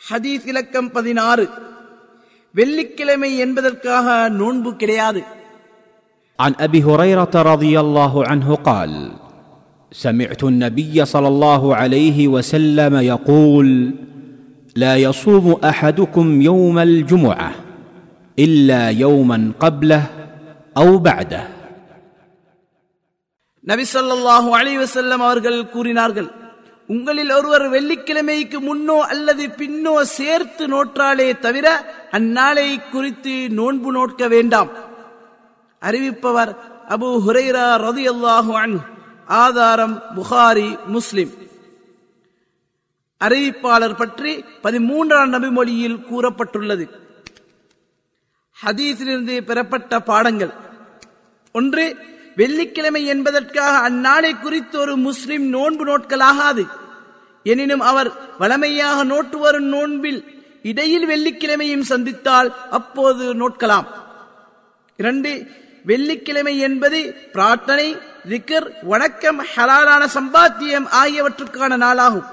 ஹதீஸ் இலக்கம் பதினாறு வெள்ளிக்கிழமை என்பதற்காக நோன்பு கிடையாது عن ابي هريره رضي الله عنه قال سمعت النبي صلى الله عليه وسلم يقول لا يصوم احدكم يوم الجمعه الا يوما قبله او بعده நபி ஸல்லல்லாஹு அலைஹி வஸல்லம் அவர்கள் கூறினார்கள் உங்களில் ஒருவர் வெள்ளிக்கிழமைக்கு முன்னோ அல்லது பின்னோ சேர்த்து நோற்றாலே தவிர அந்நாளை குறித்து நோன்பு நோட்க வேண்டாம். அறிவிப்பவர் அபு ஹுரைரா ரதியல்லாஹு ஆதாரம் புகாரி முஸ்லிம். அறிவிப்பாளர் பற்றி பதிமூன்றாம் நபிமொழியில் கூறப்பட்டுள்ளது. ஹதீஸிலிருந்து பெறப்பட்ட பாடங்கள். ஒன்று வெள்ளிக்கிழமை என்பதற்காக அந்நாளை குறித்து ஒரு முஸ்லிம் நோன்பு நோட்களாகாது. எனினும் அவர் வளமையாக நோட்டு வரும் நோன்பில் இடையில் வெள்ளிக்கிழமையும் சந்தித்தால் அப்போது நோட்கலாம். இரண்டு வெள்ளிக்கிழமை என்பது பிரார்த்தனை ரிக்கர் வணக்கம் ஹலாலான சம்பாத்தியம் ஆகியவற்றுக்கான நாளாகும்.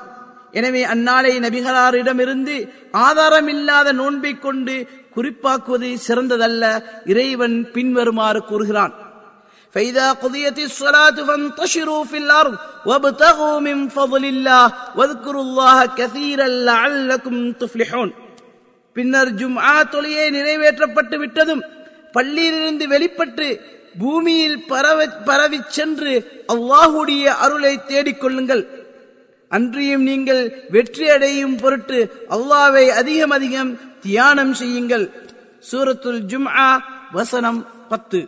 எனவே அந்நாளை நபிகளாரிடமிருந்து ஆதாரமில்லாத நோன்பை கொண்டு குறிப்பாக்குவது சிறந்ததல்ல இறைவன் பின்வருமாறு கூறுகிறான். فإذا قضيت الصلاة فانتشروا في الأرض وابتغوا من فضل الله واذكروا الله كثيرا لعلكم تفلحون பின்னர் ஜும்ஆ தொழியை நிறைவேற்றப்பட்டு விட்டதும் பள்ளியிலிருந்து வெளிப்பட்டு பூமியில் பரவ பரவி சென்று அல்லாஹுடைய அருளை தேடிக் கொள்ளுங்கள் அன்றியும் நீங்கள் வெற்றி அடையும் பொருட்டு அல்லாவை அதிகம் அதிகம் தியானம் செய்யுங்கள் சூரத்துல் ஜும்ஆ வசனம் பத்து